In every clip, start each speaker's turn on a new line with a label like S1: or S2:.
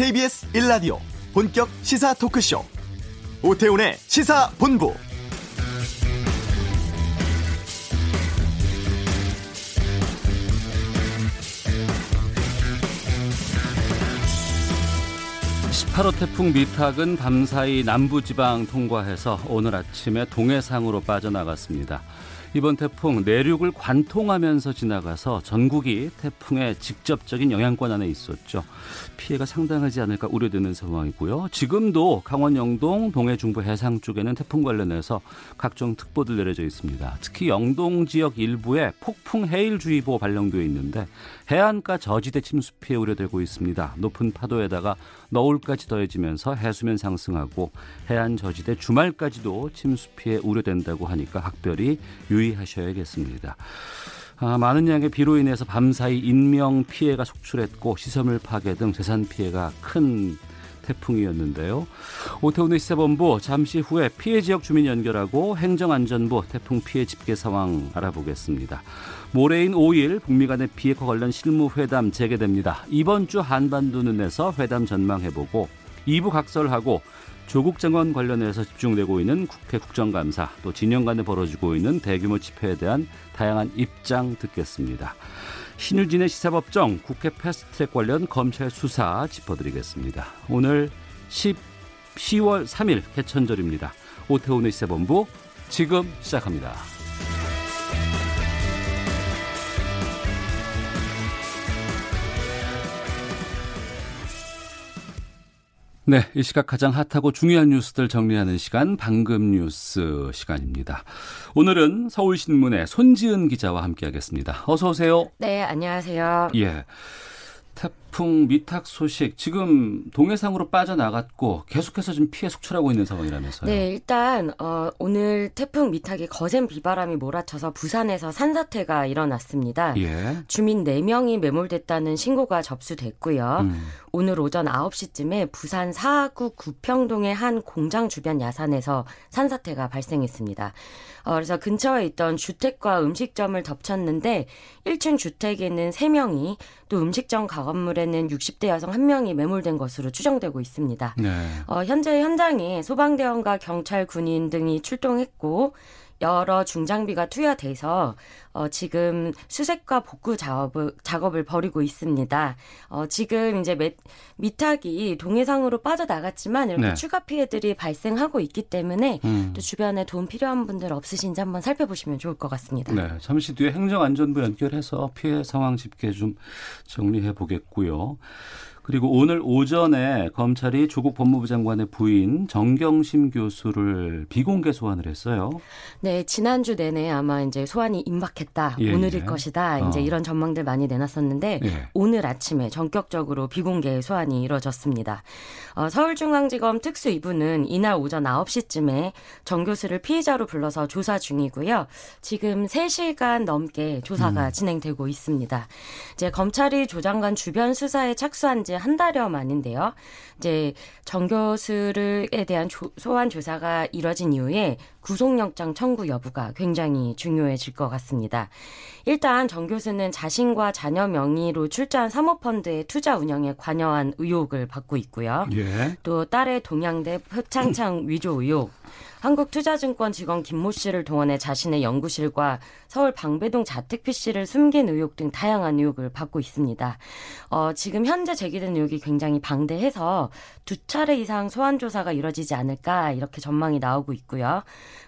S1: KBS 1라디오 본격 시사 토크쇼 오태훈의 시사본부
S2: (18호) 태풍 미탁은 밤사이 남부지방 통과해서 오늘 아침에 동해상으로 빠져나갔습니다. 이번 태풍 내륙을 관통하면서 지나가서 전국이 태풍의 직접적인 영향권 안에 있었죠. 피해가 상당하지 않을까 우려되는 상황이고요. 지금도 강원 영동, 동해 중부 해상 쪽에는 태풍 관련해서 각종 특보들 내려져 있습니다. 특히 영동 지역 일부에 폭풍 해일주의보 발령되어 있는데 해안가 저지대 침수 피해 우려되고 있습니다. 높은 파도에다가 너울까지 더해지면서 해수면 상승하고 해안 저지대 주말까지도 침수 피해 우려된다고 하니까 각별히 유의하셔야겠습니다. 아, 많은 양의 비로 인해서 밤사이 인명 피해가 속출했고 시설물 파괴 등 재산 피해가 큰 태풍이었는데요. 오태훈의 시사본부 잠시 후에 피해 지역 주민 연결하고 행정안전부 태풍 피해 집계 상황 알아보겠습니다. 모레인 5일 북미 간의 비핵화 관련 실무회담 재개됩니다. 이번 주 한반도 눈에서 회담 전망해보고 2부 각설하고 조국 장관 관련해서 집중되고 있는 국회 국정감사 또 진영 간에 벌어지고 있는 대규모 집회에 대한 다양한 입장 듣겠습니다. 신유진의 시사법정 국회 패스트트랙 관련 검찰 수사 짚어드리겠습니다. 오늘 10, 10월 3일 개천절입니다. 오태훈의 시사본부 지금 시작합니다. 네, 이 시각 가장 핫하고 중요한 뉴스들 정리하는 시간 방금 뉴스 시간입니다. 오늘은 서울신문의 손지은 기자와 함께하겠습니다. 어서 오세요.
S3: 네, 안녕하세요.
S2: 예. 태풍 미탁 소식 지금 동해상으로 빠져나갔고 계속해서 좀 피해 속출하고 있는 상황이라면서요.
S3: 네, 일단 어, 오늘 태풍 미탁에 거센 비바람이 몰아쳐서 부산에서 산사태가 일어났습니다.
S2: 예.
S3: 주민 4명이 매몰됐다는 신고가 접수됐고요.
S2: 음.
S3: 오늘 오전 9시쯤에 부산 사구 구평동의 한 공장 주변 야산에서 산사태가 발생했습니다. 어, 그래서 근처에 있던 주택과 음식점을 덮쳤는데 1층 주택에는 3명이 또 음식점 가건물에 는 60대 여성 1명이 매몰된 것으로 추정되고 있습니다.
S2: 네.
S3: 어, 현재 현장에 소방대원과 경찰, 군인 등이 출동했고 여러 중장비가 투여돼서 어, 지금 수색과 복구 작업을, 작업을 벌이고 있습니다. 어, 지금 이제 매, 미탁이 동해상으로 빠져나갔지만 이렇게
S2: 네.
S3: 추가 피해들이 발생하고 있기 때문에
S2: 음.
S3: 또 주변에 도움 필요한 분들 없으신지 한번 살펴보시면 좋을 것 같습니다.
S2: 네, 잠시 뒤에 행정안전부 연결해서 피해 상황 집계 좀 정리해 보겠고요. 그리고 오늘 오전에 검찰이 조국 법무부 장관의 부인 정경심 교수를 비공개 소환을 했어요.
S3: 네, 지난주 내내 아마 이제 소환이 임박했다.
S2: 예,
S3: 오늘일
S2: 예.
S3: 것이다. 이제
S2: 어.
S3: 이런 전망들 많이 내놨었는데
S2: 예.
S3: 오늘 아침에 전격적으로 비공개 소환이 이뤄졌습니다. 어, 서울중앙지검 특수 2부는 이날 오전 9시쯤에 정 교수를 피의자로 불러서 조사 중이고요. 지금 3시간 넘게 조사가
S2: 음.
S3: 진행되고 있습니다. 이제 검찰이 조 장관 주변 수사에 착수한 지한 달여 만인데요. 이제 정 교수를에 대한 조- 소환 조사가 이뤄진 이후에 구속영장 청구 여부가 굉장히 중요해질 것 같습니다. 일단 정 교수는 자신과 자녀 명의로 출자한 사모펀드의 투자 운영에 관여한 의혹을 받고 있고요.
S2: 예.
S3: 또 딸의 동양대 표창장 위조 의혹, 한국투자증권 직원 김모 씨를 동원해 자신의 연구실과 서울 방배동 자택 PC를 숨긴 의혹 등 다양한 의혹을 받고 있습니다. 어, 지금 현재 제기된 의혹이 굉장히 방대해서 두 차례 이상 소환 조사가 이뤄지지 않을까 이렇게 전망이 나오고 있고요.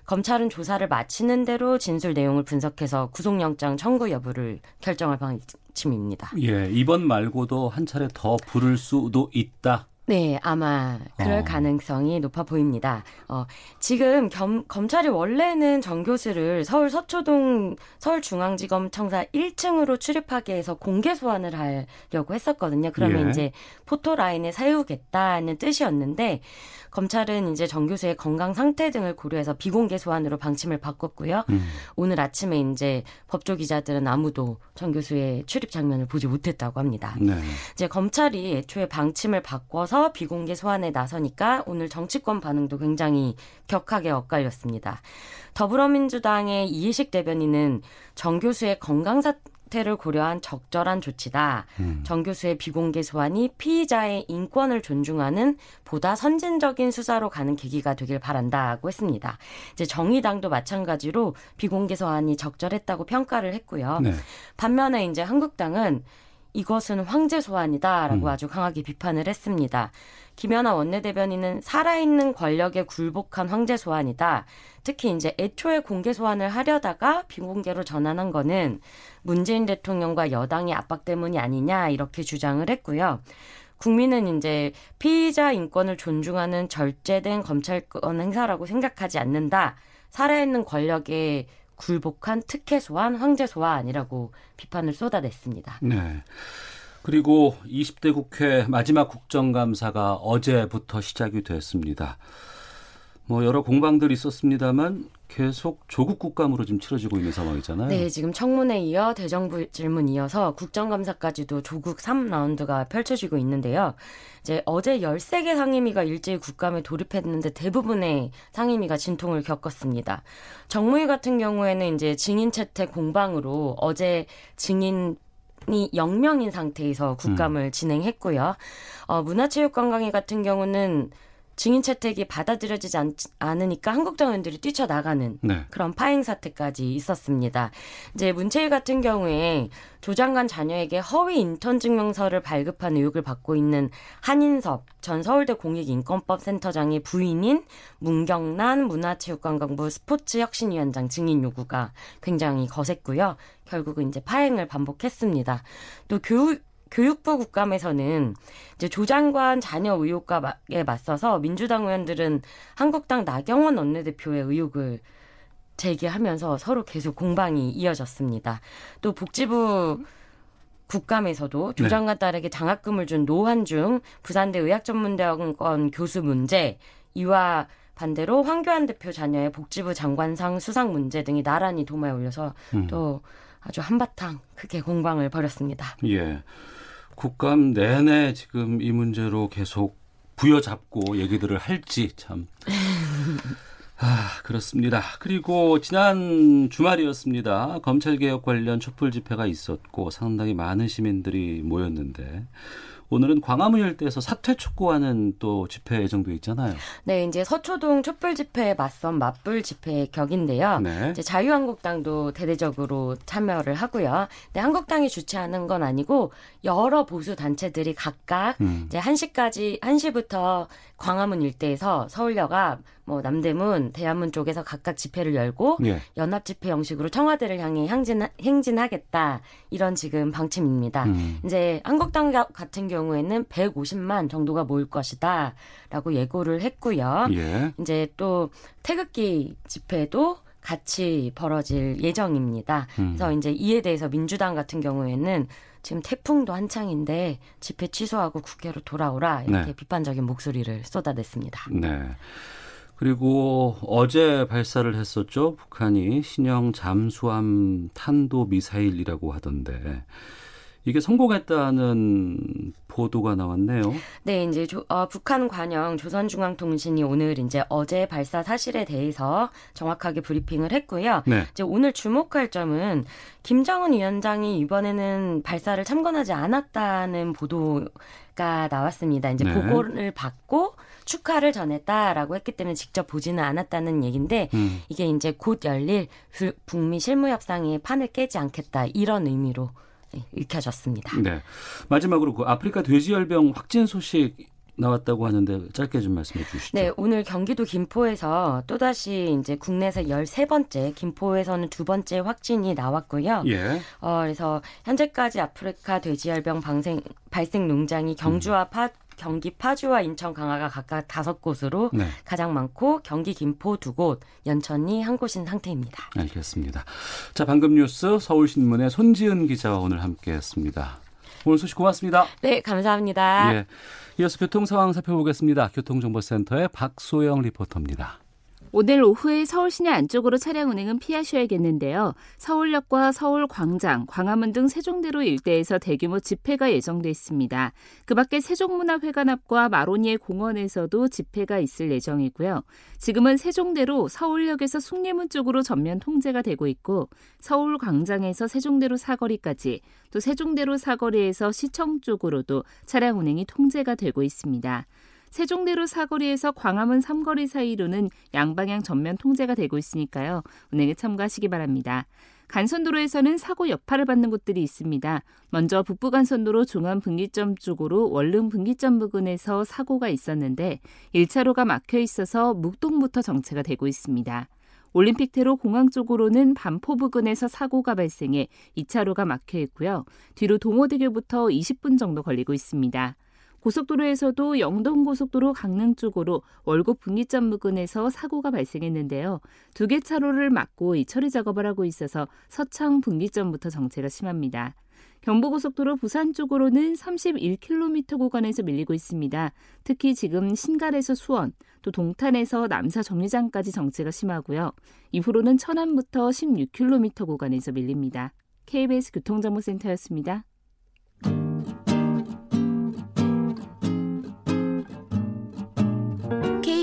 S3: 검찰은 조사를 마치는 대로 진술 내용을 분석해서 구속영장 청구 여부를 결정할 방침입니다.
S2: 예, 이번 말고도 한 차례 더 부를 수도 있다.
S3: 네, 아마 그럴
S2: 어.
S3: 가능성이 높아 보입니다. 어, 지금 겸, 검찰이 원래는 정 교수를 서울 서초동 서울중앙지검 청사 1층으로 출입하게 해서 공개 소환을 하려고 했었거든요. 그러면
S2: 예.
S3: 이제 포토라인에 세우겠다는 뜻이었는데 검찰은 이제 정 교수의 건강 상태 등을 고려해서 비공개 소환으로 방침을 바꿨고요.
S2: 음.
S3: 오늘 아침에 이제 법조 기자들은 아무도 정 교수의 출입 장면을 보지 못했다고 합니다.
S2: 네.
S3: 이제 검찰이 애초에 방침을 바꿔서 비공개 소환에 나서니까 오늘 정치권 반응도 굉장히 격하게 엇갈렸습니다. 더불어민주당의 이해식 대변인은 정 교수의 건강 사 사태를 고려한 적절한 조치다. 음. 정 교수의 비공개 소환이 피의자의 인권을 존중하는 보다 선진적인 수사로 가는 계기가 되길 바란다고 했습니다. 이제 정의당도 마찬가지로 비공개 소환이 적절했다고 평가를 했고요. 네. 반면에 이제 한국당은 이것은 황제 소환이다라고 음. 아주 강하게 비판을 했습니다. 김연아 원내대변인은 살아있는 권력에 굴복한 황제 소환이다. 특히 이제 애초에 공개 소환을 하려다가 비공개로 전환한 거는 문재인 대통령과 여당의 압박 때문이 아니냐 이렇게 주장을 했고요. 국민은 이제 피의자 인권을 존중하는 절제된 검찰권 행사라고 생각하지 않는다. 살아있는 권력에 굴복한 특혜 소환, 황제 소환이라고 비판을 쏟아냈습니다.
S2: 네. 그리고 20대 국회 마지막 국정감사가 어제부터 시작이 됐습니다. 뭐 여러 공방들이 있었습니다만 계속 조국 국감으로 지금 치러지고 있는 상황이잖아요.
S3: 네, 지금 청문회 이어 대정부 질문 이어서 국정감사까지도 조국 3라운드가 펼쳐지고 있는데요. 이제 어제 13개 상임위가 일제히 국감에 돌입했는데 대부분의 상임위가 진통을 겪었습니다. 정무위 같은 경우에는 이제 증인 채택 공방으로 어제 증인 이 0명인 상태에서 국감을 음. 진행했고요. 어, 문화체육관광위 같은 경우는 증인 채택이 받아들여지지 않, 않으니까 한국당 의원들이 뛰쳐나가는 네. 그런 파행 사태까지 있었습니다. 이제 문체일 같은 경우에 조 장관 자녀에게 허위 인턴 증명서를 발급한 의혹을 받고 있는 한인섭 전 서울대 공익인권법센터장의 부인인 문경란 문화체육관광부 스포츠혁신위원장 증인 요구가 굉장히 거셌고요. 결국은 이제 파행을 반복했습니다. 또 교육 교육부 국감에서는 이제 조 장관 자녀 의혹과에 맞서서 민주당 의원들은 한국당 나경원 원내대표의 의혹을 제기하면서 서로 계속 공방이 이어졌습니다. 또 복지부 국감에서도 조 네. 장관 딸에게 장학금을 준 노한중 부산대 의학전문대학원 교수 문제 이와 반대로 황교안 대표 자녀의 복지부 장관상 수상 문제 등이 나란히 도마에 올려서 음. 또 아주 한바탕 크게 공방을 벌였습니다.
S2: 예. 국감 내내 지금 이 문제로 계속 부여잡고 얘기들을 할지 참. 아, 그렇습니다. 그리고 지난 주말이었습니다. 검찰개혁 관련 촛불 집회가 있었고 상당히 많은 시민들이 모였는데 오늘은 광화문 일대에서 사퇴 촉구하는 또 집회 예정도 있잖아요.
S3: 네, 이제 서초동 촛불 집회에 맞선 맞불 집회 격인데요. 네. 이제 자유한국당도 대대적으로 참여를 하고요. 근데 한국당이 주최하는 건 아니고 여러 보수 단체들이 각각 음. 이제 1시까지 1시부터 광화문 일대에서 서울역 앞, 뭐 남대문, 대한문 쪽에서 각각 집회를 열고 예. 연합 집회 형식으로 청와대를 향해 행진, 행진하겠다 이런 지금 방침입니다. 음. 이제 한국당 같은 경우에는 150만 정도가 모일 것이다라고 예고를 했고요. 예. 이제 또 태극기 집회도 같이 벌어질 예정입니다. 음. 그래서 이제 이에 대해서 민주당 같은 경우에는 지금 태풍도 한창인데 집회 취소하고 국회로 돌아오라 이렇게 네. 비판적인 목소리를 쏟아냈습니다.
S2: 네. 그리고 어제 발사를 했었죠. 북한이 신형 잠수함 탄도 미사일이라고 하던데 이게 성공했다는 보도가 나왔네요.
S3: 네, 이제 조, 어, 북한 관영 조선중앙통신이 오늘 이제 어제 발사 사실에 대해서 정확하게 브리핑을 했고요. 네. 이제 오늘 주목할 점은 김정은 위원장이 이번에는 발사를 참관하지 않았다는 보도가 나왔습니다. 이제 네. 보고를 받고 축하를 전했다라고 했기 때문에 직접 보지는 않았다는 얘기인데 음. 이게 이제 곧 열릴 북미 실무 협상의 판을 깨지 않겠다 이런 의미로 읽혀졌습니다.
S2: 네. 마지막으로 그 아프리카 돼지열병 확진 소식 나왔다고 하는데 짧게 좀 말씀해 주시죠.
S3: 네, 오늘 경기도 김포에서 또다시 이제 국내에서 13번째, 김포에서는 두 번째 확진이 나왔고요. 예. 어, 그래서 현재까지 아프리카 돼지열병 방생, 발생 농장이 경주와 음. 파, 경기 파주와 인천 강화가 각각 다섯 곳으로 네. 가장 많고 경기 김포 두 곳, 연천이 한 곳인 상태입니다.
S2: 알겠습니다. 자, 방금 뉴스 서울신문의 손지은 기자와 오늘 함께했습니다. 오늘 소식 고맙습니다.
S3: 네, 감사합니다. 예.
S2: 이어서 교통 상황 살펴보겠습니다. 교통정보센터의 박소영 리포터입니다.
S4: 오늘 오후에 서울 시내 안쪽으로 차량 운행은 피하셔야겠는데요. 서울역과 서울광장, 광화문 등 세종대로 일대에서 대규모 집회가 예정돼 있습니다. 그 밖에 세종문화회관 앞과 마로니에 공원에서도 집회가 있을 예정이고요. 지금은 세종대로 서울역에서 숭례문 쪽으로 전면 통제가 되고 있고 서울광장에서 세종대로 사거리까지 또 세종대로 사거리에서 시청 쪽으로도 차량 운행이 통제가 되고 있습니다. 세종대로 사거리에서 광화문 삼거리 사이로는 양방향 전면 통제가 되고 있으니까요. 운행에 참고하시기 바랍니다. 간선도로에서는 사고 여파를 받는 곳들이 있습니다. 먼저 북부간선도로 중앙분기점 쪽으로 원룸 분기점 부근에서 사고가 있었는데 1차로가 막혀 있어서 묵동부터 정체가 되고 있습니다. 올림픽대로 공항 쪽으로는 반포 부근에서 사고가 발생해 2차로가 막혀 있고요. 뒤로 동호대교부터 20분 정도 걸리고 있습니다. 고속도로에서도 영동고속도로 강릉 쪽으로 월곡 분기점 부근에서 사고가 발생했는데요. 두 개 차로를 막고 이 처리 작업을 하고 있어서 서창 분기점부터 정체가 심합니다. 경부고속도로 부산 쪽으로는 31km 구간에서 밀리고 있습니다. 특히 지금 신갈에서 수원, 또 동탄에서 남사 정류장까지 정체가 심하고요. 이후로는 천안부터 16km 구간에서 밀립니다. KBS 교통정보센터였습니다.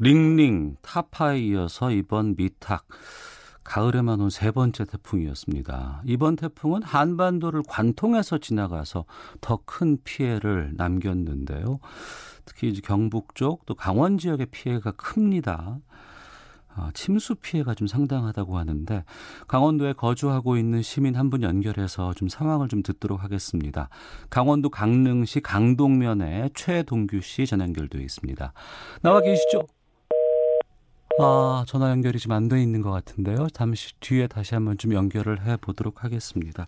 S2: 링링, 타파에 이어서 이번 미탁, 가을에만 온 세 번째 태풍이었습니다. 이번 태풍은 한반도를 관통해서 지나가서 더 큰 피해를 남겼는데요. 특히 이제 경북 쪽 또 강원 지역의 피해가 큽니다. 아, 침수 피해가 좀 상당하다고 하는데 강원도에 거주하고 있는 시민 한 분 연결해서 좀 상황을 좀 듣도록 하겠습니다. 강원도 강릉시 강동면에 최동규 씨 전화 연결되어 있습니다. 나와 계시죠? 아, 전화 연결이 지금 안 돼 있는 것 같은데요. 잠시 뒤에 다시 한번 좀 연결을 해 보도록 하겠습니다.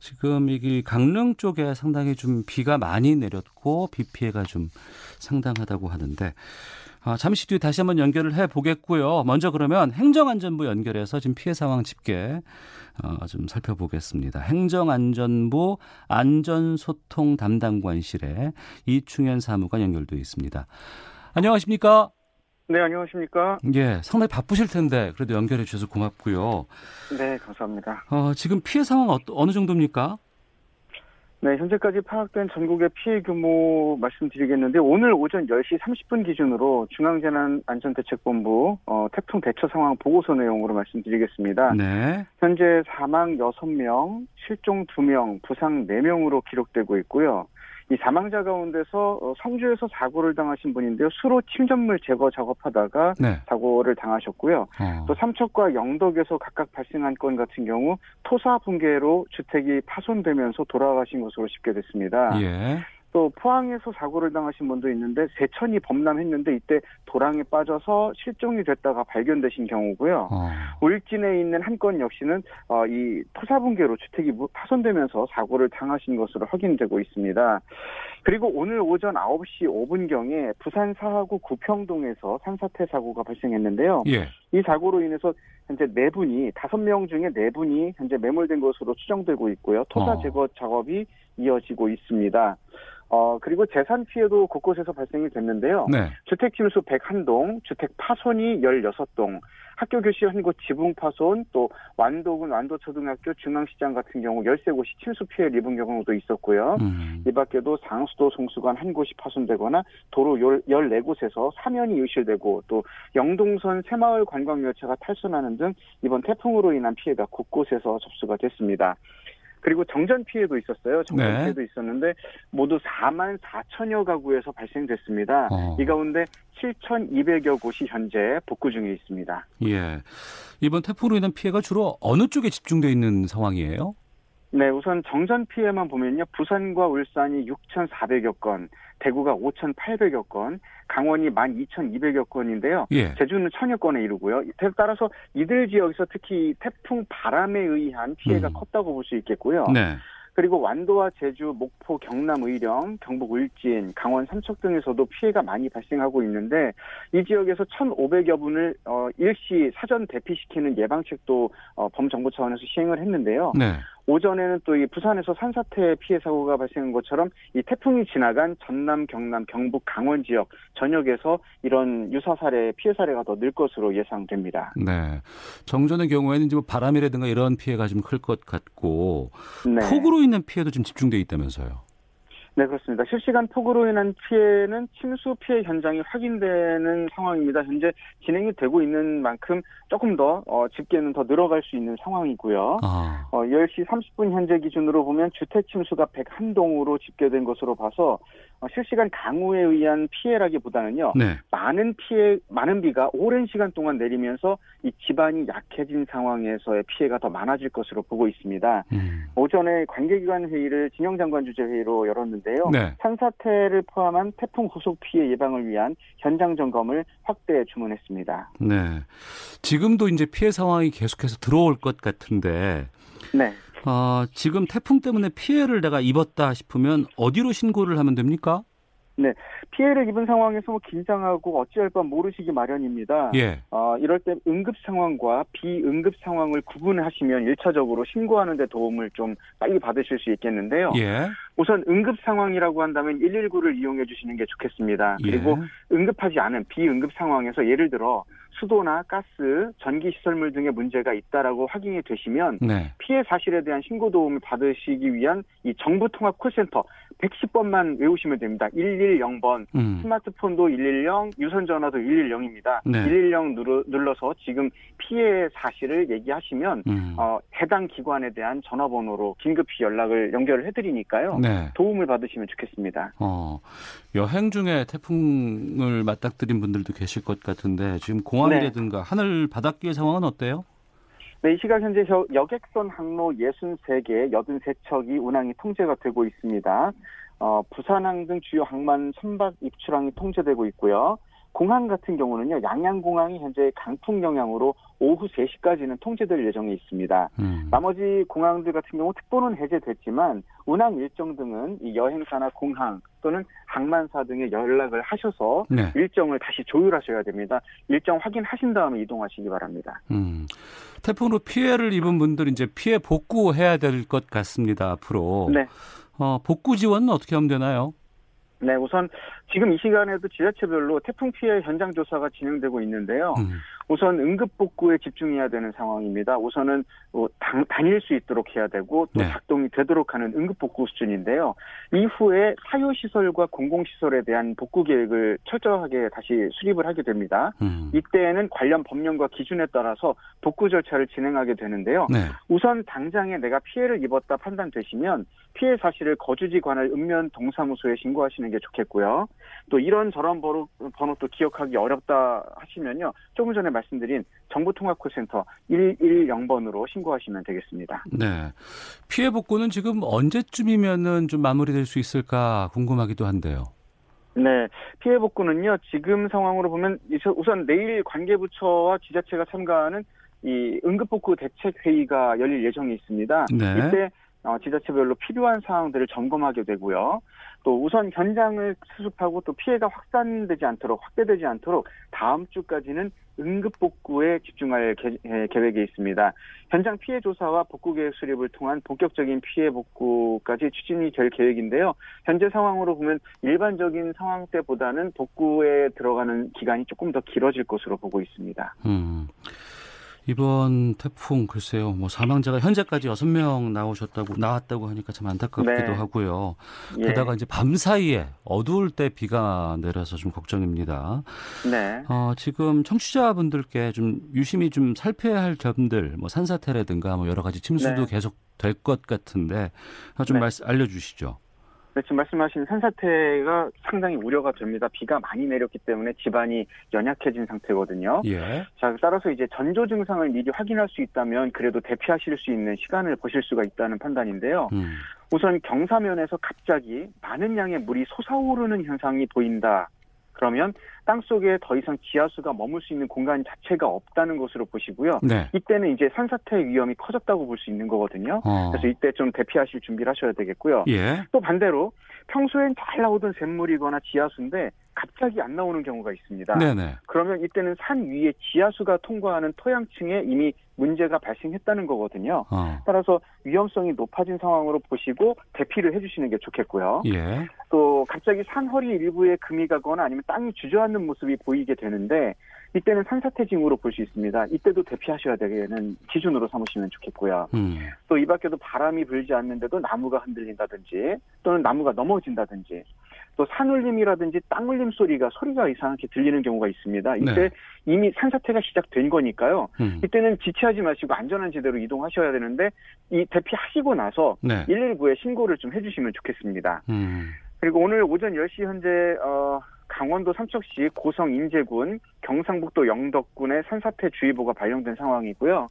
S2: 지금 이게 강릉 쪽에 상당히 좀 비가 많이 내렸고 비 피해가 좀 상당하다고 하는데 아, 잠시 뒤에 다시 한번 연결을 해 보겠고요. 먼저 그러면 행정안전부 연결해서 지금 피해 상황 집계 어, 좀 살펴보겠습니다. 행정안전부 안전소통 담당관실에 이충현 사무관 연결되어 있습니다. 안녕하십니까?
S5: 네, 안녕하십니까?
S2: 예, 상당히 바쁘실 텐데 그래도 연결해 주셔서 고맙고요.
S5: 네, 감사합니다.
S2: 어, 지금 피해 상황 어, 어느 정도입니까?
S5: 네, 현재까지 파악된 전국의 피해 규모 말씀드리겠는데 오늘 오전 10시 30분 기준으로 중앙재난안전대책본부 어, 태풍 대처 상황 보고서 내용으로 말씀드리겠습니다.
S2: 네.
S5: 현재 사망 6명, 실종 2명, 부상 4명으로 기록되고 있고요. 이 사망자 가운데서 어, 성주에서 사고를 당하신 분인데요. 수로 침전물 제거 작업하다가
S2: 네.
S5: 사고를 당하셨고요.
S2: 어.
S5: 또 삼척과 영덕에서 각각 발생한 건 같은 경우 토사 붕괴로 주택이 파손되면서 돌아가신 것으로 집계됐습니다.
S2: 예.
S5: 또 포항에서 사고를 당하신 분도 있는데 세천이 범람했는데 이때 도랑에 빠져서 실종이 됐다가 발견되신 경우고요.
S2: 어.
S5: 울진에 있는 한 건 역시는 어, 이 토사 붕괴로 주택이 무- 파손되면서 사고를 당하신 것으로 확인되고 있습니다. 그리고 오늘 오전 9시 5분경에 부산 사하구 구평동에서 산사태 사고가 발생했는데요.
S2: 예.
S5: 이 사고로 인해서 현재 네 분이 다섯 명 중에 네 분이 현재 매몰된 것으로 추정되고 있고요. 토사
S2: 어.
S5: 제거 작업이 이어지고 있습니다. 어 그리고 재산 피해도 곳곳에서 발생이 됐는데요.
S2: 네.
S5: 주택 침수 101동, 주택 파손이 16동, 학교 교실 한곳 지붕 파손, 또 완도군 완도초등학교 중앙시장 같은 경우 13곳이 침수 피해를 입은 경우도 있었고요.
S2: 음.
S5: 이 밖에도 상수도 송수관 한 곳이 파손되거나 도로 14곳에서 사면이 유실되고 또 영동선 새마을 관광열차가 탈선하는 등 이번 태풍으로 인한 피해가 곳곳에서 접수가 됐습니다. 그리고 정전 피해도 있었어요. 정전
S2: 네.
S5: 피해도 있었는데 모두 4만 4천여 가구에서 발생됐습니다.
S2: 어.
S5: 이 가운데 7,200여 곳이 현재 복구 중에 있습니다.
S2: 예. 이번 태풍으로 인한 피해가 주로 어느 쪽에 집중돼 있는 상황이에요?
S5: 네, 우선 정전 피해만 보면요. 부산과 울산이 6,400여 건, 대구가 5,800여 건, 강원이 12,200여 건인데요.
S2: 예.
S5: 제주는 천여 건에 이르고요. 따라서 이들 지역에서 특히 태풍 바람에 의한 피해가
S2: 음.
S5: 컸다고 볼 수 있겠고요.
S2: 네.
S5: 그리고 완도와 제주, 목포, 경남 의령, 경북 울진, 강원 삼척 등에서도 피해가 많이 발생하고 있는데 이 지역에서 1,500여 분을 어, 일시 사전 대피시키는 예방책도 어, 범정부 차원에서 시행을 했는데요.
S2: 네.
S5: 오전에는 또 이 부산에서 산사태 피해 사고가 발생한 것처럼 이 태풍이 지나간 전남, 경남, 경북, 강원 지역 전역에서 이런 유사 사례, 피해 사례가 더 늘 것으로 예상됩니다.
S2: 네. 정전의 경우에는 이제 뭐 바람이라든가 이런 피해가 좀 클 것 같고
S5: 네.
S2: 폭우로 인한 피해도 좀 집중돼 있다면서요.
S5: 네, 그렇습니다. 실시간 폭우로 인한 피해는 침수 피해 현장이 확인되는 상황입니다. 현재 진행이 되고 있는 만큼 조금 더 어, 집계는 더 늘어갈 수 있는 상황이고요.
S2: 아.
S5: 어, 10시 30분 현재 기준으로 보면 주택 침수가 101동으로 집계된 것으로 봐서 어, 실시간 강우에 의한 피해라기보다는요.
S2: 네.
S5: 많은 피해, 많은 비가 오랜 시간 동안 내리면서 이 지반이 약해진 상황에서의 피해가 더 많아질 것으로 보고 있습니다.
S2: 음.
S5: 오전에 관계기관 회의를 진영 장관 주재 회의로 열었는데요.
S2: 네.
S5: 산사태를 포함한 태풍 후속 피해 예방을 위한 현장 점검을 확대 주문했습니다.
S2: 네. 지금도 이제 피해 상황이 계속해서 들어올 것 같은데
S5: 네.
S2: 어, 지금 태풍 때문에 피해를 내가 입었다 싶으면 어디로 신고를 하면 됩니까?
S5: 피해를 입은 상황에서 뭐 긴장하고 어찌할 바 모르시기 마련입니다.
S2: 예.
S5: 어, 이럴 때 응급 상황과 비응급 상황을 구분하시면 일차적으로 신고하는 데 도움을 좀 빨리 받으실 수 있겠는데요.
S2: 예.
S5: 우선 응급 상황이라고 한다면 119를 이용해 주시는 게 좋겠습니다. 그리고
S2: 예.
S5: 응급하지 않은 비응급 상황에서 예를 들어 수도나 가스, 전기 시설물 등의 문제가 있다라고 확인이 되시면
S2: 네.
S5: 피해 사실에 대한 신고 도움을 받으시기 위한 이 정부 통합 콜센터 110번만 외우시면 됩니다. 110번
S2: 음.
S5: 스마트폰도 110, 유선 전화도 110입니다.
S2: 네.
S5: 110 눌러, 눌러서 지금 피해 사실을 얘기하시면
S2: 음.
S5: 어, 해당 기관에 대한 전화번호로 긴급히 연락을 연결을 해드리니까요.
S2: 네.
S5: 도움을 받으시면 좋겠습니다.
S2: 어, 여행 중에 태풍을 맞닥뜨린 분들도 계실 것 같은데 지금 공항 이라든가 하늘 바닷길 상황은 어때요?
S5: 네, 이 시각 현재 저 여객선 항로 63개, 83척이 운항이 통제가 되고 있습니다. 어, 부산항 등 주요 항만 선박 입출항이 통제되고 있고요. 공항 같은 경우는요, 양양공항이 현재 강풍 영향으로 오후 3시까지는 통제될 예정에 있습니다.
S2: 음.
S5: 나머지 공항들 같은 경우 특보는 해제됐지만 운항 일정 등은 이 여행사나 공항 또는 항만사 등에 연락을 하셔서
S2: 네.
S5: 일정을 다시 조율하셔야 됩니다. 일정 확인하신 다음에 이동하시기 바랍니다.
S2: 음. 태풍으로 피해를 입은 분들 이제 피해 복구해야 될 것 같습니다. 앞으로.
S5: 네.
S2: 어, 복구 지원은 어떻게 하면 되나요?
S5: 네, 우선 지금 이 시간에도 지자체별로 태풍 피해 현장 조사가 진행되고 있는데요.
S2: 음.
S5: 우선 응급 복구에 집중해야 되는 상황입니다. 우선은 어, 당, 다닐 수 있도록 해야 되고 또
S2: 네.
S5: 작동이 되도록 하는 응급 복구 수준인데요. 이후에 사유 시설과 공공 시설에 대한 복구 계획을 철저하게 다시 수립을 하게 됩니다.
S2: 음.
S5: 이때에는 관련 법령과 기준에 따라서 복구 절차를 진행하게 되는데요.
S2: 네.
S5: 우선 당장에 내가 피해를 입었다 판단되시면 피해 사실을 거주지 관할 읍면 동사무소에 신고하시는 게 좋겠고요. 또 이런 저런 번호, 번호 또 기억하기 어렵다 하시면요. 조금 전에 말씀드린 정보통합콜센터 110번으로 신고하시면 되겠습니다.
S2: 네. 피해 복구는 지금 언제쯤이면은 좀 마무리될 수 있을까 궁금하기도 한데요.
S5: 네, 피해 복구는요. 지금 상황으로 보면 우선 내일 관계부처와 지자체가 참가하는 이 응급복구 대책 회의가 열릴 예정이 있습니다.
S2: 네.
S5: 이때 어, 지자체별로 필요한 사항들을 점검하게 되고요. 또 우선 현장을 수습하고 또 피해가 확산되지 않도록 확대되지 않도록 다음 주까지는 응급 복구에 집중할 계, 에, 계획이 있습니다. 현장 피해 조사와 복구 계획 수립을 통한 본격적인 피해 복구까지 추진이 될 계획인데요. 현재 상황으로 보면 일반적인 상황 때보다는 복구에 들어가는 기간이 조금 더 길어질 것으로 보고 있습니다.
S2: 음. 이번 태풍 글쎄요, 뭐 사망자가 현재까지 여섯 명 나오셨다고 나왔다고 하니까 참 안타깝기도
S5: 네.
S2: 하고요.
S5: 예.
S2: 게다가 이제 밤 사이에 어두울 때 비가 내려서 좀 걱정입니다.
S5: 네.
S2: 어, 지금 청취자분들께 좀 유심히 좀 살펴야 할 점들, 뭐 산사태라든가 뭐 여러 가지 침수도
S5: 네.
S2: 계속 될 것 같은데 좀
S5: 네.
S2: 말씀 알려주시죠.
S5: 네, 지금 말씀하신 산사태가 상당히 우려가 됩니다. 비가 많이 내렸기 때문에 집안이 연약해진 상태거든요.
S2: 예.
S5: 자, 따라서 이제 전조 증상을 미리 확인할 수 있다면 그래도 대피하실 수 있는 시간을 보실 수가 있다는 판단인데요.
S2: 음.
S5: 우선 경사면에서 갑자기 많은 양의 물이 솟아오르는 현상이 보인다. 그러면 땅 속에 더 이상 지하수가 머물 수 있는 공간 자체가 없다는 것으로 보시고요.
S2: 네.
S5: 이때는 이제 산사태 위험이 커졌다고 볼 수 있는 거거든요.
S2: 어.
S5: 그래서 이때 좀 대피하실 준비를 하셔야 되겠고요.
S2: 예.
S5: 또 반대로 평소엔 잘 나오던 샘물이거나 지하수인데 갑자기 안 나오는 경우가 있습니다.
S2: 네네.
S5: 그러면 이때는 산 위에 지하수가 통과하는 토양층에 이미 문제가 발생했다는 거거든요.
S2: 어.
S5: 따라서 위험성이 높아진 상황으로 보시고 대피를 해주시는 게 좋겠고요.
S2: 예.
S5: 또 갑자기 산 허리 일부에 금이 가거나 아니면 땅이 주저앉는 모습이 보이게 되는데 이때는 산사태 징후로 볼 수 있습니다. 이때도 대피하셔야 되는 기준으로 삼으시면 좋겠고요.
S2: 음.
S5: 또이 밖에도 바람이 불지 않는데도 나무가 흔들린다든지 또는 나무가 넘어진다든지 또 산울림이라든지 땅울림 소리가 소리가 이상하게 들리는 경우가 있습니다. 이때
S2: 네.
S5: 이미 산사태가 시작된 거니까요.
S2: 음.
S5: 이때는 지체하지 마시고 안전한 지대로 이동하셔야 되는데 이 대피하시고 나서
S2: 네.
S5: 119에 신고를 좀 해주시면 좋겠습니다.
S2: 음.
S5: 그리고 오늘 오전 10시 현재 어, 강원도 삼척시 고성 인제군, 경상북도 영덕군에 산사태 주의보가 발령된 상황이고요.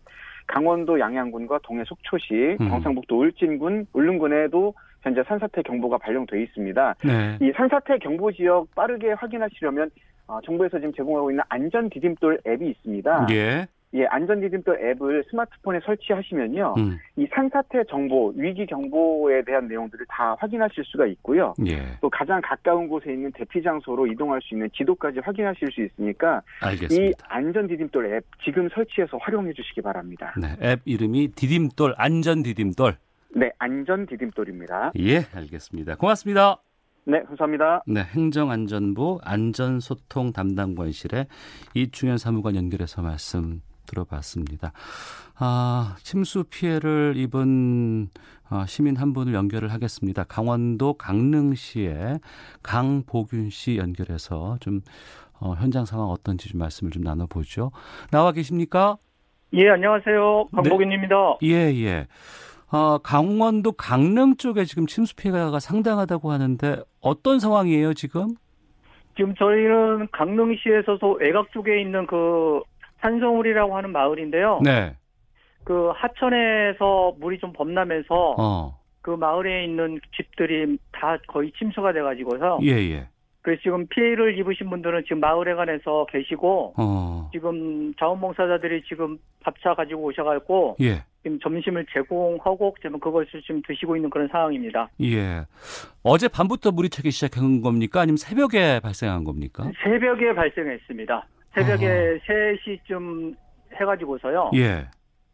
S5: 강원도 양양군과 동해 속초시,
S2: 음.
S5: 경상북도 울진군, 울릉군에도 현재 산사태 경보가 발령돼 있습니다.
S2: 네.
S5: 이 산사태 경보 지역 빠르게 확인하시려면 어, 정부에서 지금 제공하고 있는 안전 디딤돌 앱이 있습니다.
S2: 예.
S5: 예, 안전 디딤돌 앱을 스마트폰에 설치하시면요.
S2: 음.
S5: 이 산사태 정보, 위기 경보에 대한 내용들을 다 확인하실 수가 있고요.
S2: 예.
S5: 또 가장 가까운 곳에 있는 대피 장소로 이동할 수 있는 지도까지 확인하실 수 있으니까 이
S2: 알겠습니다.
S5: 안전 디딤돌 앱 지금 설치해서 활용해 주시기 바랍니다.
S2: 네. 앱 이름이 디딤돌 안전 디딤돌.
S5: 네, 안전 디딤돌입니다.
S2: 예, 알겠습니다. 고맙습니다.
S5: 네, 감사합니다.
S2: 네, 행정안전부 안전소통 담당관실의 이충현 사무관 연결해서 말씀 들어봤습니다. 아, 침수 피해를 입은 어, 시민 한 분을 연결을 하겠습니다. 강원도 강릉시의 강보균 씨 연결해서 좀 어, 현장 상황 어떤지 좀 말씀을 좀 나눠보죠. 나와 계십니까?
S6: 예, 안녕하세요. 강복윤입니다.
S2: 예, 예. 어, 강원도 강릉 쪽에 지금 침수 피해가 상당하다고 하는데 어떤 상황이에요, 지금?
S6: 지금 저희는 강릉시에서도 외곽 쪽에 있는 그 산성울이라고 하는 마을인데요.
S2: 네.
S6: 그 하천에서 물이 좀 범람해서
S2: 어.
S6: 그 마을에 있는 집들이 다 거의 침수가 돼가지고서
S2: 예, 예.
S6: 그래서 지금 피해를 입으신 분들은 지금 마을에 관해서 계시고
S2: 어.
S6: 지금 자원봉사자들이 지금 밥차 가지고 오셔가지고
S2: 예.
S6: 지금 점심을 제공하고 지금 그것을 지금 드시고 있는 그런 상황입니다.
S2: 예. 어제 밤부터 물이 차기 시작한 겁니까? 아니면 새벽에 발생한 겁니까?
S6: 새벽에 발생했습니다. 새벽에 3시쯤 해가지고서요.
S2: 예.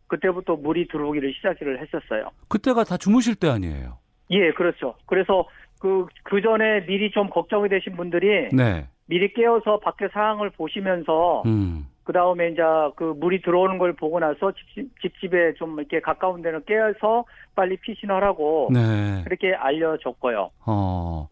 S6: 그때부터 물이 들어오기를 시작을 했었어요.
S2: 그때가 다 주무실 때 아니에요.
S6: 예, 그렇죠. 그래서 그, 그 전에 미리 좀 걱정이 되신 분들이
S2: 네.
S6: 미리 깨어서 밖에 상황을 보시면서
S2: 음.
S6: 그 다음에 이제 그 물이 들어오는 걸 보고 나서 집, 집집 에 좀 이렇게 가까운 데는 깨어서 빨리 피신하라고
S2: 네.
S6: 그렇게 알려줬고요.
S2: 어.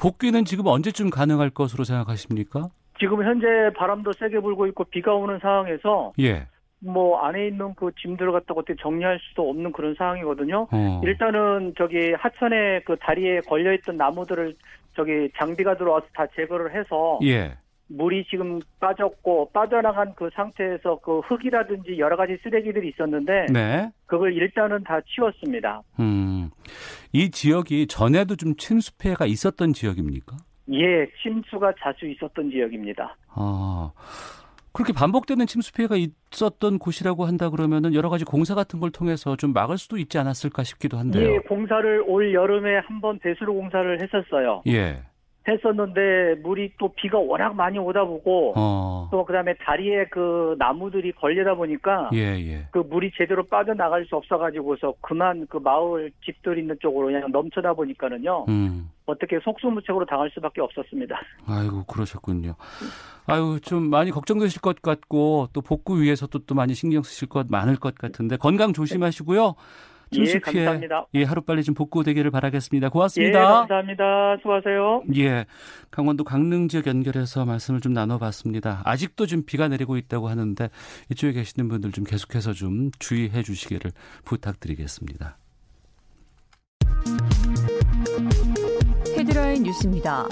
S2: 복귀는 지금 언제쯤 가능할 것으로 생각하십니까?
S6: 지금 현재 바람도 세게 불고 있고 비가 오는 상황에서
S2: 예.
S6: 뭐 안에 있는 그 짐들을 갖다가 어떻게 정리할 수도 없는 그런 상황이거든요.
S2: 어.
S6: 일단은 저기 하천에 그 다리에 걸려 있던 나무들을 저기 장비가 들어와서 다 제거를 해서
S2: 예.
S6: 물이 지금 빠졌고 빠져나간 그 상태에서 그 흙이라든지 여러 가지 쓰레기들이 있었는데
S2: 네.
S6: 그걸 일단은 다 치웠습니다.
S2: 음. 이 지역이 전에도 좀 침수 피해가 있었던 지역입니까?
S6: 예, 침수가 자주 있었던 지역입니다.
S2: 아. 그렇게 반복되는 침수 피해가 있었던 곳이라고 한다 그러면은 여러 가지 공사 같은 걸 통해서 좀 막을 수도 있지 않았을까 싶기도 한데요.
S6: 예, 공사를 올 여름에 한 번 배수로 공사를 했었어요.
S2: 예.
S6: 했었는데 물이 또 비가 워낙 많이 오다 보고
S2: 어.
S6: 또 그다음에 다리에 그 나무들이 걸리다 보니까
S2: 예, 예.
S6: 그 물이 제대로 빠져나갈 수 없어가지고서 그만 그 마을 집들 있는 쪽으로 그냥 넘쳐다 보니까는요
S2: 음.
S6: 어떻게 속수무책으로 당할 수밖에 없었습니다.
S2: 아이고 그러셨군요. 아유 좀 많이 걱정되실 것 같고 또 복구 위해서도 또 많이 신경 쓰실 것 많을 것 같은데 건강 조심하시고요. 침수
S6: 예,
S2: 피해
S6: 감사합니다.
S2: 예 하루 빨리 좀 복구되기를 바라겠습니다.
S6: 예,
S2: 고맙습니다.
S6: 감사합니다. 수고하세요.
S2: 예, 강원도 강릉 지역 연결해서 말씀을 좀 나눠봤습니다. 아직도 좀 비가 내리고 있다고 하는데 이쪽에 계시는 분들 좀 계속해서 좀 주의해 주시기를 부탁드리겠습니다.
S7: 헤드라인 뉴스입니다.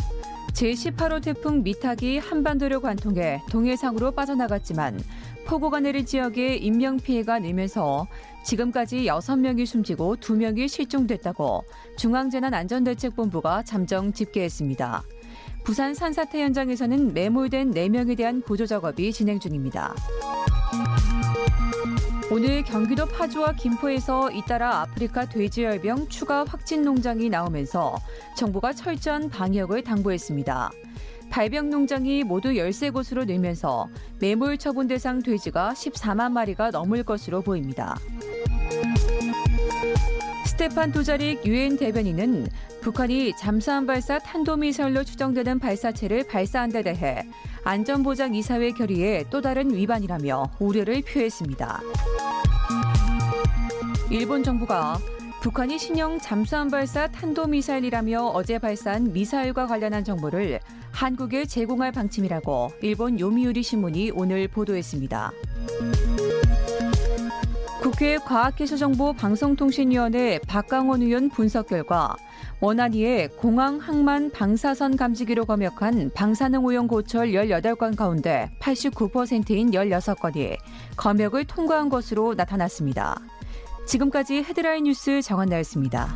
S7: 제18호 태풍 미탁이 한반도를 관통해 동해상으로 빠져나갔지만 폭우가 내린 지역에 인명피해가 늘면서 지금까지 6명이 숨지고 2명이 실종됐다고 중앙재난안전대책본부가 잠정 집계했습니다. 부산 산사태 현장에서는 매몰된 4명에 대한 구조 작업이 진행 중입니다. 오늘 경기도 파주와 김포에서 잇따라 아프리카 돼지열병 추가 확진 농장이 나오면서 정부가 철저한 방역을 당부했습니다. 발병 농장이 모두 13곳으로 늘면서 매몰 처분 대상 돼지가 14만 마리가 넘을 것으로 보입니다. 스테판 도자릭 유엔 대변인은 북한이 잠수함 발사 탄도미사일로 추정되는 발사체를 발사한 데 대해 안전보장 이사회 결의의 또 다른 위반이라며 우려를 표했습니다. 일본 정부가 북한이 신형 잠수함 발사 탄도미사일이라며 어제 발사한 미사일과 관련한 정보를 한국에 제공할 방침이라고 일본 요미우리 신문이 오늘 보도했습니다. 국회 과학기술정보 방송통신위원회 박강원 의원 분석 결과 원안위의 공항 항만 방사선 감지기로 검역한 방사능 오염 고철 18건 가운데 89%인 16건이 검역을 통과한 것으로 나타났습니다. 지금까지 헤드라인 뉴스 정한나였습니다.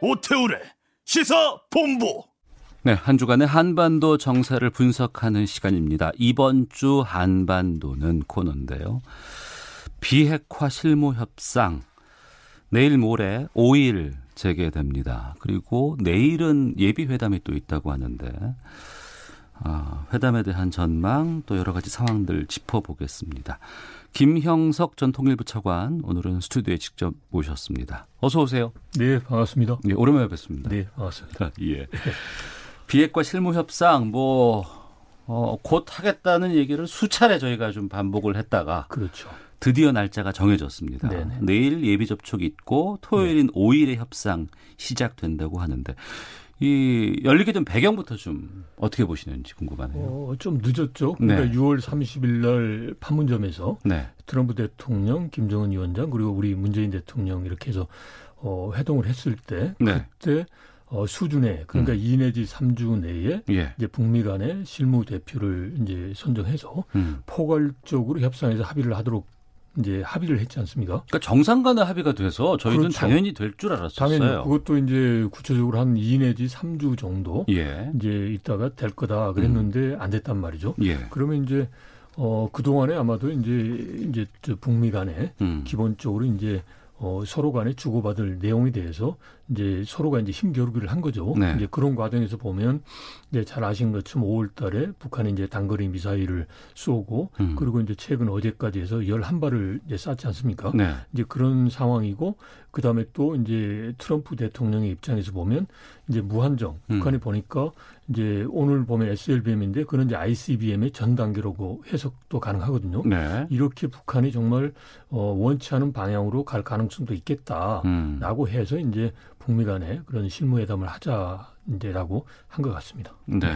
S1: 오태우래 시사 본부.
S2: 네, 한 주간의 한반도 정세를 분석하는 시간입니다. 이번 주 한반도는 코너인데요. 비핵화 실무 협상 내일 모레 5일 재개됩니다. 그리고 내일은 예비 회담이 또 있다고 하는데 아, 회담에 대한 전망 또 여러 가지 상황들 짚어보겠습니다. 김형석 전 통일부 차관 오늘은 스튜디오에 직접 모셨습니다. 어서 오세요.
S8: 네, 반갑습니다.
S2: 예, 오랜만에 뵙습니다.
S8: 네, 반갑습니다.
S2: 예. 비핵화 실무 협상 뭐 어, 곧 하겠다는 얘기를 수차례 저희가 좀 반복을 했다가
S8: 그렇죠.
S2: 드디어 날짜가 정해졌습니다.
S8: 네네.
S2: 내일 예비 접촉 있고 토요일인 네. 5일에 협상 시작된다고 하는데 이 열리게 된 배경부터 좀 어떻게 보시는지 궁금하네요.
S8: 어, 좀 늦었죠. 그러니까 네. 6월 30일 날 판문점에서 네. 트럼프 대통령, 김정은 위원장 그리고 우리 문재인 대통령 이렇게 해서 어, 회동을 했을 때 네. 그때 어, 수준에 그러니까 음. 2 내지 3주 내에 예. 이제 북미 간의 실무 대표를 이제 선정해서 음. 포괄적으로 협상에서 합의를 하도록 이제 합의를 했지 않습니까?
S2: 그러니까 정상 간의 합의가 돼서 저희는 그렇죠. 당연히 될 줄 알았었어요.
S8: 당연히 그것도 이제 구체적으로 한 2 내지 3주 정도 예. 이제 있다가 될 거다 그랬는데 음. 안 됐단 말이죠. 예. 그러면 이제 어 그 동안에 아마도 이제 이제 북미 간에 음. 기본적으로 이제 어, 서로 간에 주고받을 내용에 대해서 이제 서로가 이제 힘겨루기를 한 거죠. 네. 이제 그런 과정에서 보면 이제 잘 아신 것처럼 5월 달에 북한이 이제 단거리 미사일을 쏘고 음. 그리고 이제 최근 어제까지 해서 11발을 이제 쐈지 않습니까? 네. 이제 그런 상황이고 그다음에 또 이제 트럼프 대통령의 입장에서 보면 이제 무한정 음. 북한이 보니까 이제 오늘 보면 SLBM인데 그런 이제 ICBM의 전 단계라고 해석도 가능하거든요. 네. 이렇게 북한이 정말 어 원치 않은 방향으로 갈 가능성도 있겠다라고 음. 해서 이제 북미 간에 그런 실무회담을 하자 이제라고 한 것 같습니다.
S2: 네.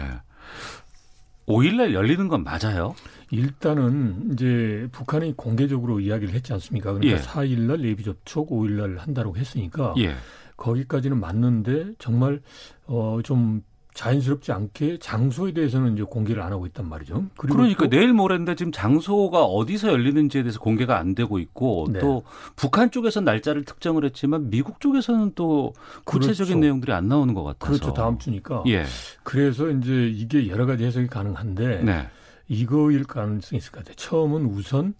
S2: 5일날 열리는 건 맞아요?
S8: 일단은 이제 북한이 공개적으로 이야기를 했지 않습니까? 그러니까 예. 4일날 예비 접촉, 5일날 한다고 했으니까 예. 거기까지는 맞는데 정말 어좀 자연스럽지 않게 장소에 대해서는 이제 공개를 안 하고 있단 말이죠.
S2: 그러니까 내일 모레인데 지금 장소가 어디서 열리는지에 대해서 공개가 안 되고 있고 네. 또 북한 쪽에서 날짜를 특정을 했지만 미국 쪽에서는 또 구체적인 그렇죠. 내용들이 안 나오는 것 같아서
S8: 그렇죠. 다음 주니까. 예. 그래서 이제 이게 여러 가지 해석이 가능한데 네. 이거일 가능성이 있을 것 같아요. 처음은 우선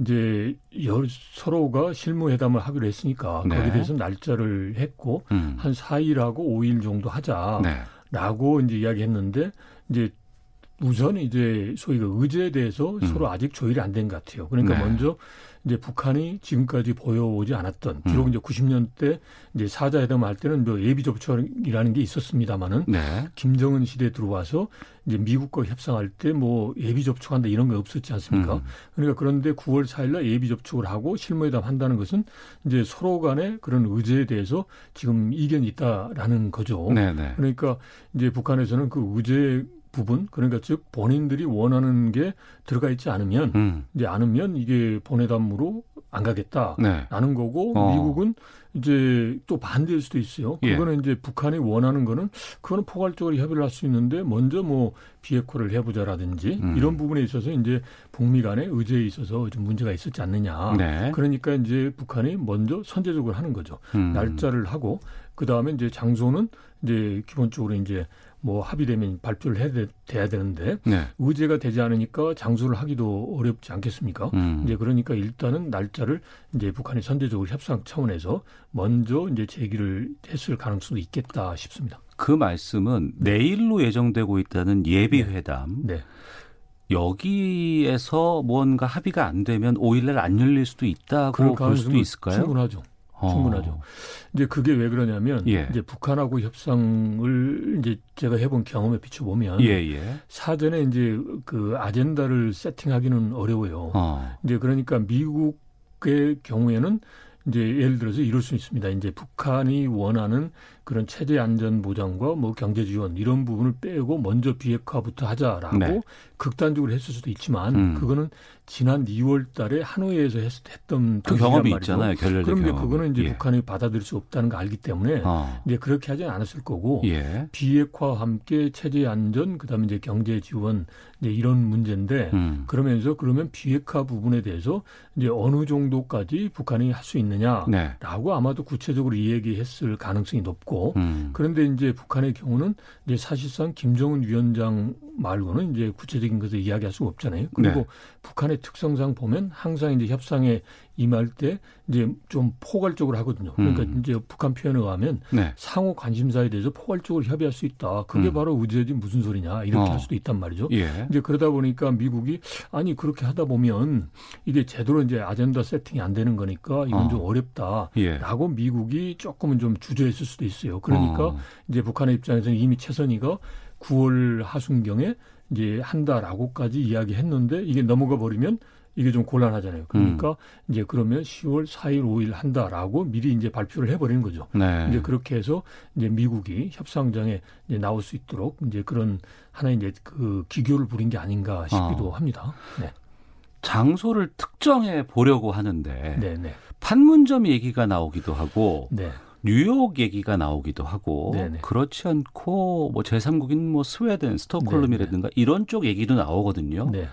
S8: 이제 서로가 실무회담을 하기로 했으니까 네. 거기에 대해서 날짜를 했고 음. 한 4일하고 5일 정도 하자. 네. 라고 이제 이야기했는데 이제 우선 이제 소위 그 의제에 대해서 음. 서로 아직 조율이 안 된 것 같아요. 그러니까 네. 먼저 이제 북한이 지금까지 보여오지 않았던 비록 음. 이제 90년대 이제 사자회담 할 때는 뭐 예비 접촉이라는 게 있었습니다마는 네. 김정은 시대에 들어와서 이제 미국과 협상할 때 뭐 예비 접촉한다 이런 거 없었지 않습니까? 음. 그러니까 그런데 9월 4일 날 예비 접촉을 하고 실무회담 한다는 것은 이제 서로 간에 그런 의제에 대해서 지금 이견이 있다라는 거죠. 네네. 네. 그러니까 이제 북한에서는 그 의제 부분 그러니까 즉 본인들이 원하는 게 들어가 있지 않으면 음. 이제 않으면 이게 본회담으로 안 가겠다라는 네. 거고 어. 미국은 이제 또 반대일 수도 있어요. 예. 그거는 예. 이제 북한이 원하는 거는 그거는 포괄적으로 협의를 할 수 있는데 먼저 뭐 비핵화를 해보자라든지 음. 이런 부분에 있어서 이제 북미 간의 의제에 있어서 좀 문제가 있었지 않느냐. 네. 그러니까 이제 북한이 먼저 선제적으로 하는 거죠. 음. 날짜를 하고 그 다음에 이제 장소는 이제 기본적으로 이제 뭐 합의되면 발표를 해야 돼, 돼야 되는데 네. 의제가 되지 않으니까 장소를 하기도 어렵지 않겠습니까? 음. 이제 그러니까 일단은 날짜를 이제 북한이 선제적으로 협상 차원에서 먼저 이제 제기를 했을 가능성도 있겠다 싶습니다.
S2: 그 말씀은 내일로 예정되고 있다는 예비 회담. 네. 네. 여기에서 뭔가 합의가 안 되면 5일날 안 열릴 수도 있다고 볼 수도 있을까요?
S8: 충분하죠. 충분하죠. 어. 이제 그게 왜 그러냐면 예. 이제 북한하고 협상을 이제 제가 해본 경험에 비춰보면 예예. 예. 사전에 이제 그 아젠다를 세팅하기는 어려워요. 어. 이제 그러니까 미국의 경우에는 이제 예를 들어서 이럴 수 있습니다. 이제 북한이 원하는 그런 체제 안전 보장과 뭐 경제 지원 이런 부분을 빼고 먼저 비핵화부터 하자라고 네. 극단적으로 했을 수도 있지만 음. 그거는 지난 2월 달에 하노이에서 했,
S2: 던그 경험이 말이죠. 있잖아요. 결렬
S8: 그럼 이제 그거는 이제 예. 북한이 받아들일 수 없다는 걸 알기 때문에 어. 이제 그렇게 하지 않았을 거고 예. 비핵화와 함께 체제 안전 그다음에 이제 경제 지원 이제 이런 문제인데 음. 그러면서 그러면 비핵화 부분에 대해서 이제 어느 정도까지 북한이 할 수 있느냐라고 네. 아마도 구체적으로 이야기했을 가능성이 높고 음. 그런데 이제 북한의 경우는 이제 사실상 김정은 위원장 말고는 이제 구체적인 것을 이야기할 수가 없잖아요. 그리고 네. 북한의 특성상 보면 항상 이제 협상에 임할 때 이제 좀 포괄적으로 하거든요. 그러니까 음. 이제 북한 표현에 의하면 네. 상호 관심사에 대해서 포괄적으로 협의할 수 있다. 그게 음. 바로 의제지 무슨 소리냐 이렇게 어. 할 수도 있단 말이죠. 예. 이제 그러다 보니까 미국이 아니 그렇게 하다 보면 이게 제대로 이제 아젠다 세팅이 안 되는 거니까 이건 어. 좀 어렵다라고 예. 미국이 조금은 좀 주저했을 수도 있어요. 그러니까 어. 이제 북한의 입장에서는 이미 최선희가 9월 하순경에 이제 한다라고까지 이야기했는데 이게 넘어가 버리면 이게 좀 곤란하잖아요. 그러니까 음. 이제 그러면 10월 4일, 5일 한다라고 미리 이제 발표를 해버리는 거죠. 네. 이제 그렇게 해서 이제 미국이 협상장에 이제 나올 수 있도록 이제 그런 하나의 이제 그 기교를 부린 게 아닌가 싶기도 어. 합니다. 네.
S2: 장소를 특정해 보려고 하는데 네네. 네. 판문점 얘기가 나오기도 하고 네. 뉴욕 얘기가 나오기도 하고 네네. 그렇지 않고 뭐 제3국인 뭐 스웨덴, 스톡홀름이라든가 네네. 이런 쪽 얘기도 나오거든요. 네.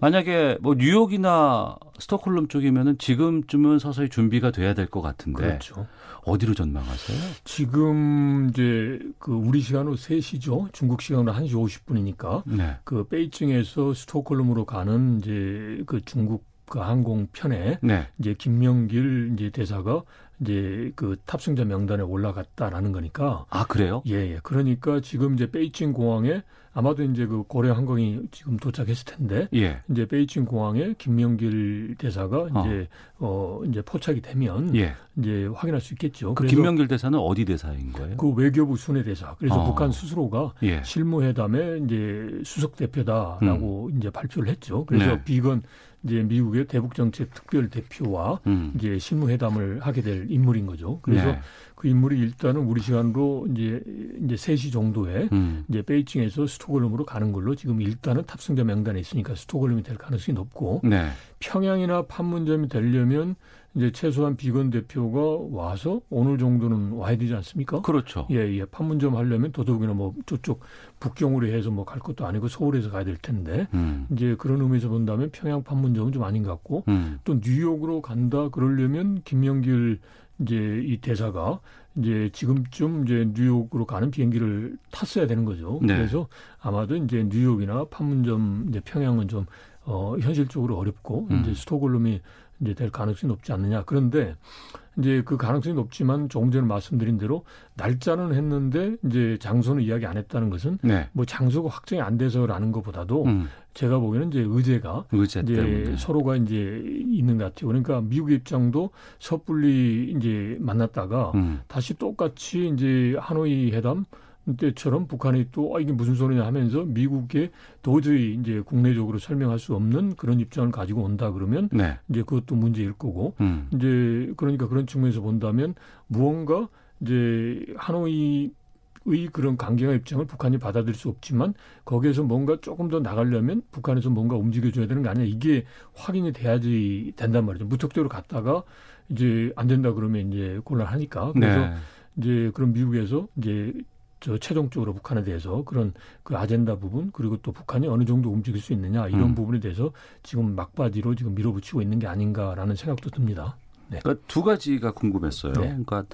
S2: 만약에 뭐 뉴욕이나 스톡홀름 쪽이면은 지금쯤은 서서히 준비가 돼야 될 것 같은데 그렇죠. 어디로 전망하세요?
S8: 지금 이제 그 우리 시간으로 3시죠. 중국 시간으로 1시 50분이니까 네. 그 베이징에서 스톡홀름으로 가는 이제 그 중국 그 항공편에 네. 이제 김명길 이제 대사가 이제 그 탑승자 명단에 올라갔다라는 거니까.
S2: 아 그래요?
S8: 예, 예. 그러니까 지금 이제 베이징 공항에 아마도 이제 그 고려 항공이 지금 도착했을 텐데 예. 이제 베이징 공항에 김명길 대사가 어. 이제 어 이제 포착이 되면 예. 이제 확인할 수 있겠죠.
S2: 그 김명길 대사는 어디 대사인 거예요?
S8: 그 외교부 순회 대사. 그래서 어. 북한 스스로가 예. 실무회담에 이제 수석 대표다라고 음. 이제 발표를 했죠. 그래서 네. 비건 이제 미국의 대북 정책 특별 대표와 음. 이제 실무회담을 하게 될 인물인 거죠. 그래서 네. 그 인물이 일단은 우리 시간으로 이제 이제 3시 정도에 음. 이제 베이징에서 스톡홀름으로 가는 걸로 지금 일단은 탑승자 명단에 있으니까 스톡홀름이 될 가능성이 높고 네. 평양이나 판문점이 되려면 이제 최소한 비건 대표가 와서 오늘 정도는 와야 되지 않습니까?
S2: 그렇죠.
S8: 예, 예. 판문점 하려면 더더욱이나 뭐 저쪽 북경으로 해서 뭐 갈 것도 아니고 서울에서 가야 될 텐데 음. 이제 그런 의미에서 본다면 평양 판문점은 좀 아닌 것 같고 음. 또 뉴욕으로 간다 그러려면 김명길 이제 이 대사가 이제 지금쯤 이제 뉴욕으로 가는 비행기를 탔어야 되는 거죠. 네. 그래서 아마도 이제 뉴욕이나 판문점 이제 평양은 좀 어, 현실적으로 어렵고 음. 이제 스톡홀름이 이제 될 가능성이 높지 않느냐. 그런데 이제 그 가능성이 높지만 조금 전에 말씀드린 대로 날짜는 했는데 이제 장소는 이야기 안 했다는 것은 네. 뭐 장소가 확정이 안 돼서라는 것보다도 음. 제가 보기에는 이제 의제가 의제 이제 때문에. 서로가 이제 있는 것 같아요. 그러니까 미국 입장도 섣불리 이제 만났다가 음. 다시 똑같이 이제 하노이 회담 때처럼 북한이 또 아, 이게 무슨 소리냐 하면서 미국에 도저히 이제 국내적으로 설명할 수 없는 그런 입장을 가지고 온다 그러면 네. 이제 그것도 문제일 거고 음. 이제 그러니까 그런 측면에서 본다면 무언가 이제 하노이 그런 강경한 입장을 북한이 받아들일 수 없지만 거기에서 뭔가 조금 더 나가려면 북한에서 뭔가 움직여줘야 되는 거 아니야 이게 확인이 돼야지 된단 말이죠 무턱대로 갔다가 이제 안 된다 그러면 이제 곤란하니까 그래서 네. 이제 그런 미국에서 이제 저 최종적으로 북한에 대해서 그런 그 아젠다 부분 그리고 또 북한이 어느 정도 움직일 수 있느냐 이런 음. 부분에 대해서 지금 막바지로 지금 밀어붙이고 있는 게 아닌가라는 생각도 듭니다.
S2: 네. 그러니까 두 가지가 궁금했어요. 네. 그러니까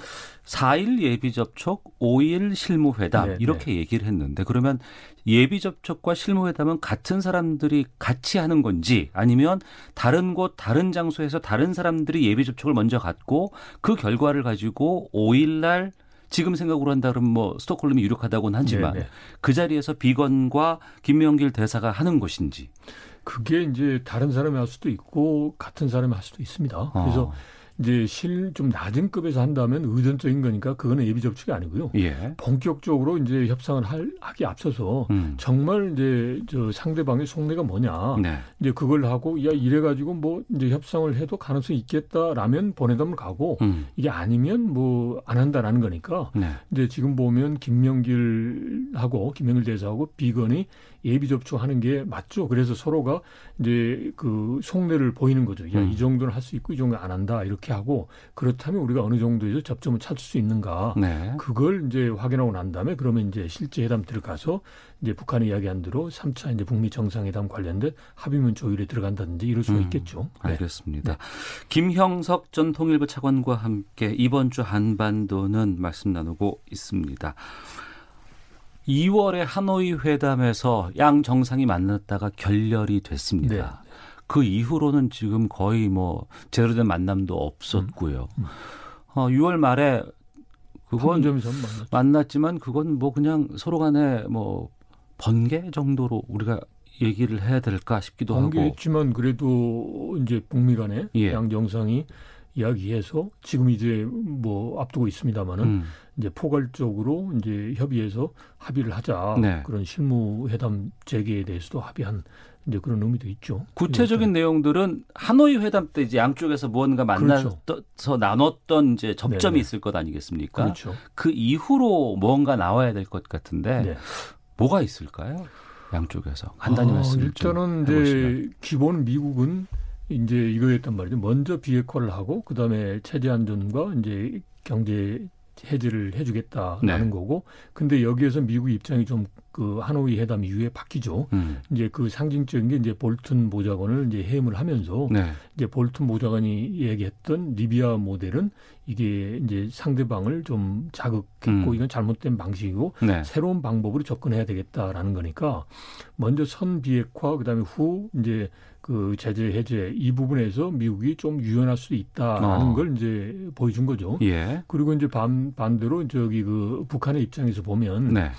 S2: 4일 예비 접촉, 5일 실무 회담 네, 이렇게 네. 얘기를 했는데 그러면 예비 접촉과 실무 회담은 같은 사람들이 같이 하는 건지 아니면 다른 곳 다른 장소에서 다른 사람들이 예비 접촉을 먼저 갖고 그 결과를 가지고 5일 날 지금 생각으로 한다 그러면 뭐 스톡홀름이 유력하다고는 하지만 네네. 네. 그 자리에서 비건과 김명길 대사가 하는 것인지
S8: 그게 이제 다른 사람이 할 수도 있고 같은 사람이 할 수도 있습니다. 그래서 어. 이제 실 좀 낮은 급에서 한다면 의존적인 거니까 그거는 예비 접촉이 아니고요. 예. 본격적으로 이제 협상을 할, 하기 앞서서 음. 정말 이제 저 상대방의 속내가 뭐냐. 네. 이제 그걸 하고 야 이래 가지고 뭐 이제 협상을 해도 가능성이 있겠다라면 보내담을 가고 음. 이게 아니면 뭐 안 한다라는 거니까. 네. 이제 지금 보면 김명길하고 김명길 대사하고 비건이 예비 접촉하는 게 맞죠. 그래서 서로가 이제 그 속내를 보이는 거죠. 야, 음. 이 정도는 할 수 있고 이 정도는 안 한다. 이렇게 하고 그렇다면 우리가 어느 정도에서 접점을 찾을 수 있는가. 네. 그걸 이제 확인하고 난 다음에 그러면 이제 실제 회담 들어가서 이제 북한이 이야기한 대로 3차 이제 북미 정상회담 관련된 합의문 조율에 들어간다든지 이럴 수가 음, 있겠죠.
S2: 네. 알겠습니다. 네. 김형석 전 통일부 차관과 함께 이번 주 한반도는 말씀 나누고 있습니다. 2월에 하노이 회담에서 양 정상이 만났다가 결렬이 됐습니다. 네. 그 이후로는 지금 거의 뭐 제대로 된 만남도 없었고요. 음. 음. 어, 6월 말에 그건 만났지만 그건 뭐 그냥 서로 간에 뭐 번개 정도로 우리가 얘기를 해야 될까 싶기도
S8: 번개했지만
S2: 하고.
S8: 번개했지만 그래도 이제 북미 간에 예. 양 정상이 이야기해서 지금 이제 뭐 앞두고 있습니다마는 음. 이제 포괄적으로 이제 협의해서 합의를 하자 네. 그런 실무 회담 재개에 대해서도 합의한 이제 그런 의미도 있죠.
S2: 구체적인 내용들은 하노이 회담 때 이제 양쪽에서 무언가 만나서 그렇죠. 나눴던 이제 접점이 네네. 있을 것 아니겠습니까? 그렇죠. 그 이후로 무언가 나와야 될 것 같은데 네. 뭐가 있을까요? 양쪽에서 간단히 아, 말씀
S8: 일단은 이제 기본 미국은 이제 이거였단 말이죠. 먼저 비핵화를 하고 그다음에 체제 안전과 이제 경제 해제를 해주겠다라는 네. 거고, 근데 여기에서 미국 입장이 좀 그 하노이 회담 이후에 바뀌죠. 음. 이제 그 상징적인 게 이제 볼튼 보좌관을 이제 해임을 하면서 네. 이제 볼튼 보좌관이 얘기했던 리비아 모델은 이게 이제 상대방을 좀 자극했고 음. 이건 잘못된 방식이고 네. 새로운 방법으로 접근해야 되겠다라는 거니까 먼저 선 비핵화 그다음에 후 이제 그 제재 해제 이 부분에서 미국이 좀 유연할 수 있다라는 어. 걸 이제 보여준 거죠. 예. 그리고 이제 반 반대로 저기 그 북한의 입장에서 보면 네.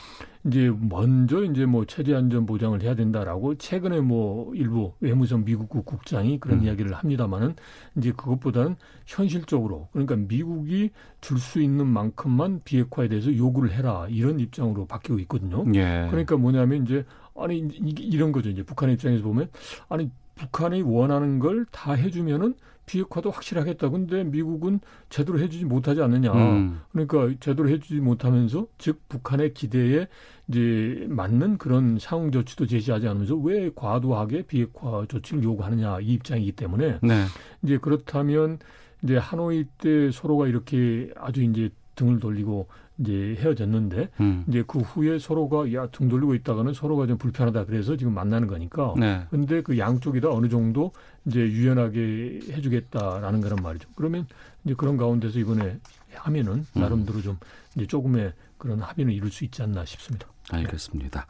S8: 이제 먼저 이제 뭐 체제 안전 보장을 해야 된다라고 최근에 뭐 일부 외무성 미국국 국장이 그런 음. 이야기를 합니다만은 이제 그것보다는 현실적으로 그러니까 미국이 줄 수 있는 만큼만 비핵화에 대해서 요구를 해라 이런 입장으로 바뀌고 있거든요. 예. 그러니까 뭐냐면 이제 아니 이런 거죠. 이제 북한 입장에서 보면 아니 북한이 원하는 걸 다 해주면은 비핵화도 확실하겠다. 근데 미국은 제대로 해주지 못하지 않느냐. 음. 그러니까 제대로 해주지 못하면서 즉 북한의 기대에 이제 맞는 그런 상응 조치도 제시하지 않으면서 왜 과도하게 비핵화 조치를 요구하느냐 이 입장이기 때문에 네. 이제 그렇다면 이제 하노이 때 서로가 이렇게 아주 이제 등을 돌리고 이제 헤어졌는데 음. 이제 그 후에 서로가 야등 돌리고 있다가는 서로가 좀 불편하다 그래서 지금 만나는 거니까. 네. 근데 그 양쪽이 다 어느 정도 이제 유연하게 해주겠다라는 거란 말이죠. 그러면 이제 그런 가운데서 이번에 하면은 음. 나름대로 좀 이제 조금의 그런 합의는 이룰 수 있지 않나 싶습니다.
S2: 알겠습니다.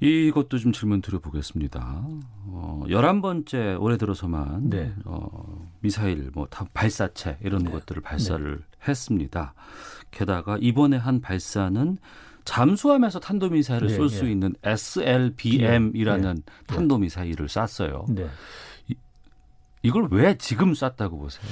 S2: 이것도 좀 질문 드려보겠습니다. 어, 11번째 올해 들어서만 네. 어, 미사일, 뭐 발사체 이런 네. 것들을 발사를 네. 했습니다. 게다가 이번에 한 발사는 잠수함에서 탄도미사일을 네, 쏠수 네. 있는 SLBM이라는 네, 탄도미사일을 쐈어요. 네. 이, 이걸 왜 지금 쐈다고 보세요?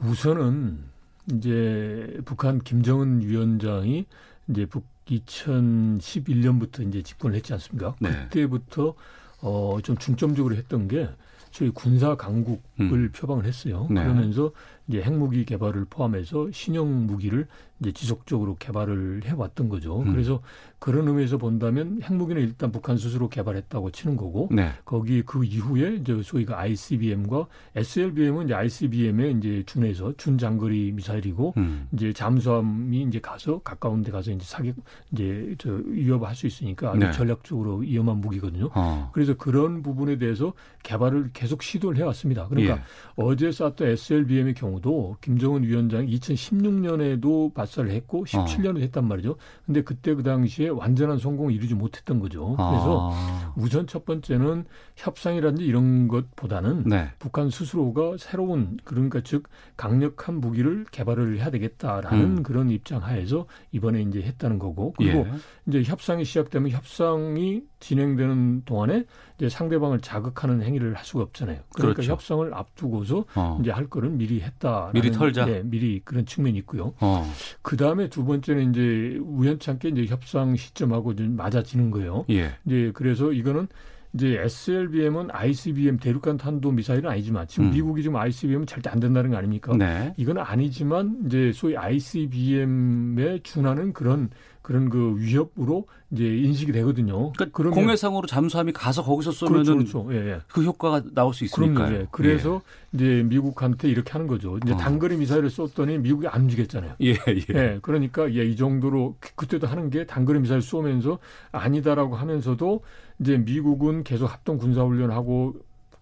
S8: 우선은 이제 북한 김정은 위원장이 이제 북 2011년부터 이제 집권을 했지 않습니까? 네. 그때부터 어, 좀 중점적으로 했던 게 저희 군사 강국을 음. 표방을 했어요. 네. 그러면서 이제 핵무기 개발을 포함해서 신형 무기를 이제 지속적으로 개발을 해왔던 거죠. 음. 그래서 그런 의미에서 본다면 핵무기는 일단 북한 스스로 개발했다고 치는 거고 네. 거기 그 이후에 이제 소위가 ICBM과 SLBM은 이제 ICBM에 이제 준해서 준장거리 미사일이고 음. 이제 잠수함이 이제 가서 가까운 데 가서 이제 사격 이제 저 위협할 수 있으니까 네. 전략적으로 위험한 무기거든요. 어. 그래서 그런 부분에 대해서 개발을 계속 시도를 해왔습니다. 그러니까 예. 어제 쐈던 SLBM의 경우도 김정은 위원장이 2016년에도 발사를 했고 17년을 어. 했단 말이죠. 근데 그때 그 당시에 완전한 성공을 이루지 못했던 거죠. 그래서 아. 우선 첫 번째는 협상이라든지 이런 것보다는 네. 북한 스스로가 새로운 그러니까 즉 강력한 무기를 개발을 해야 되겠다라는 음. 그런 입장 하에서 이번에 이제 했다는 거고 그리고 예. 이제 협상이 시작되면 협상이 진행되는 동안에 이제 상대방을 자극하는 행위를 할 수가 없잖아요. 그러니까 그렇죠. 협상을 앞두고서 어. 이제 할 거는 미리 했다.
S2: 미리 털자.
S8: 네, 미리 그런 측면이 있고요. 어. 그 다음에 두 번째는 이제 우연찮게 이제 협상 시점하고 좀 맞아지는 거예요. 예. 이제 그래서 이거는 이제 SLBM은 ICBM 대륙간 탄도 미사일은 아니지만 지금 음. 미국이 지금 ICBM은 절대 안 된다는 거 아닙니까? 네. 이건 아니지만 이제 소위 ICBM에 준하는 그런 그런 그 위협으로 이제 인식이 되거든요.
S2: 그러니까 그러면 공해상으로 잠수함이 가서 거기서 쏘면은 그렇죠, 그렇죠. 예, 예. 그 효과가 나올 수 있으니까요. 예.
S8: 그래서 예. 이제 미국한테 이렇게 하는 거죠. 이제 어. 단거리 미사일을 쏘더니 미국이 안 움직였잖아요. 예, 예. 예 그러니까 예, 이 정도로 그, 그때도 하는 게 단거리 미사일 쏘면서 아니다라고 하면서도 이제 미국은 계속 합동 군사 훈련하고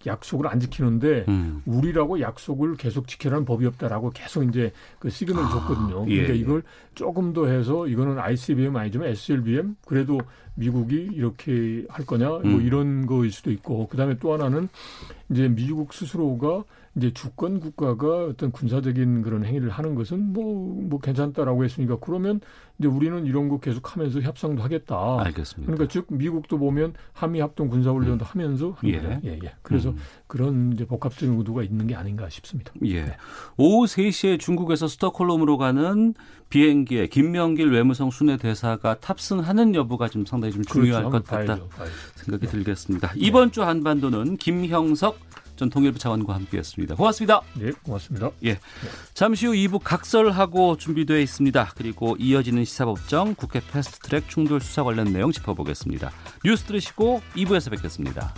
S8: 약속을 안 지키는데 음. 우리라고 약속을 계속 지키라는 법이 없다라고 계속 이제 그 시그널을 아, 줬거든요. 예, 그러니까 이걸 조금 더 해서 이거는 ICBM 아니지만 SLBM 그래도 미국이 이렇게 할 거냐 뭐 음. 뭐 이런 거일 수도 있고 그다음에 또 하나는 이제 미국 스스로가 이제 주권 국가가 어떤 군사적인 그런 행위를 하는 것은 뭐, 뭐 괜찮다라고 했으니까 그러면 이제 우리는 이런 거 계속 하면서 협상도 하겠다.
S2: 알겠습니다.
S8: 그러니까 즉 미국도 보면 한미 합동 군사 훈련도 음. 하면서 예. 예, 예. 그래서 음. 그런 이제 복합적인 의도가 있는 게 아닌가 싶습니다.
S2: 예. 네. 오후 3시에 중국에서 스톡홀름으로 가는 비행기에 김명길 외무성 순회 대사가 탑승하는 여부가 좀 상당히 좀 중요할 그렇죠. 것 같다 봐야죠. 봐야죠. 생각이 네. 들겠습니다. 이번 주 한반도는 김형석 전 통일부 차관과 함께했습니다. 고맙습니다.
S8: 네, 고맙습니다.
S2: 예, 잠시 후 2부 각설하고 준비되어 있습니다. 그리고 이어지는 시사법정 국회 패스트트랙 충돌 수사 관련 내용 짚어보겠습니다. 뉴스 들으시고 2부에서 뵙겠습니다.